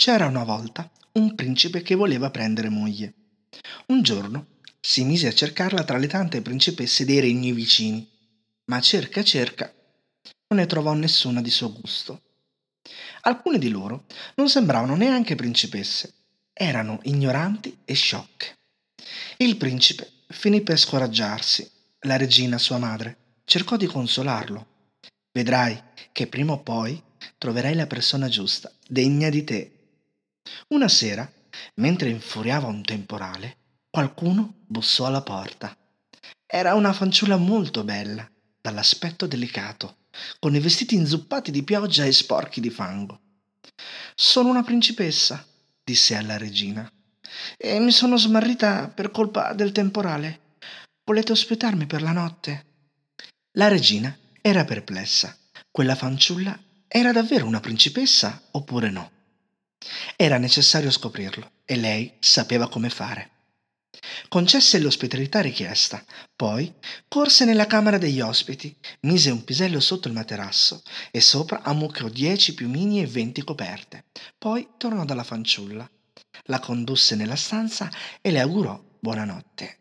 C'era una volta un principe che voleva prendere moglie. Un giorno si mise a cercarla tra le tante principesse dei regni vicini, ma cerca cerca non ne trovò nessuna di suo gusto. Alcune di loro non sembravano neanche principesse, erano ignoranti e sciocche. Il principe finì per scoraggiarsi. La regina, sua madre, cercò di consolarlo. Vedrai che prima o poi troverai la persona giusta, degna di te. Una sera, mentre infuriava un temporale, qualcuno bussò alla porta. Era una fanciulla molto bella, dall'aspetto delicato con i vestiti inzuppati di pioggia e sporchi di fango. Sono una principessa, disse alla regina, e mi sono smarrita per colpa del temporale. Volete ospitarmi per la notte? La regina era perplessa. Quella fanciulla era davvero una principessa oppure no? Era necessario scoprirlo e lei sapeva come fare. Concesse l'ospitalità richiesta, poi corse nella camera degli ospiti, mise un pisello sotto il materasso e sopra ammucchiò dieci piumini e venti coperte. Poi tornò dalla fanciulla. La condusse nella stanza e le augurò buonanotte.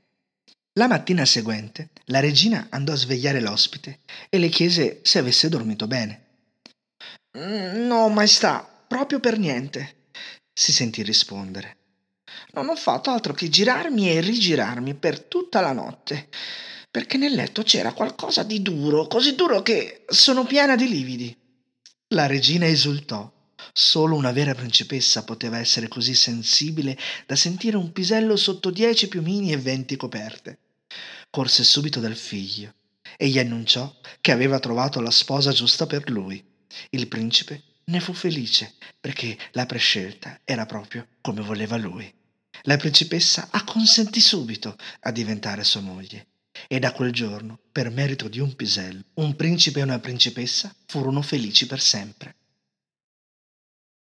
La mattina seguente la regina andò a svegliare l'ospite e le chiese se avesse dormito bene. Mm, no, maestà, proprio per niente, si sentì rispondere non ho fatto altro che girarmi e rigirarmi per tutta la notte, perché nel letto c'era qualcosa di duro, così duro che sono piena di lividi. La regina esultò. Solo una vera principessa poteva essere così sensibile da sentire un pisello sotto dieci piumini e venti coperte. Corse subito dal figlio e gli annunciò che aveva trovato la sposa giusta per lui. Il principe ne fu felice perché la prescelta era proprio come voleva lui. La principessa acconsentì subito a diventare sua moglie. E da quel giorno, per merito di un pisello, un principe e una principessa furono felici per sempre.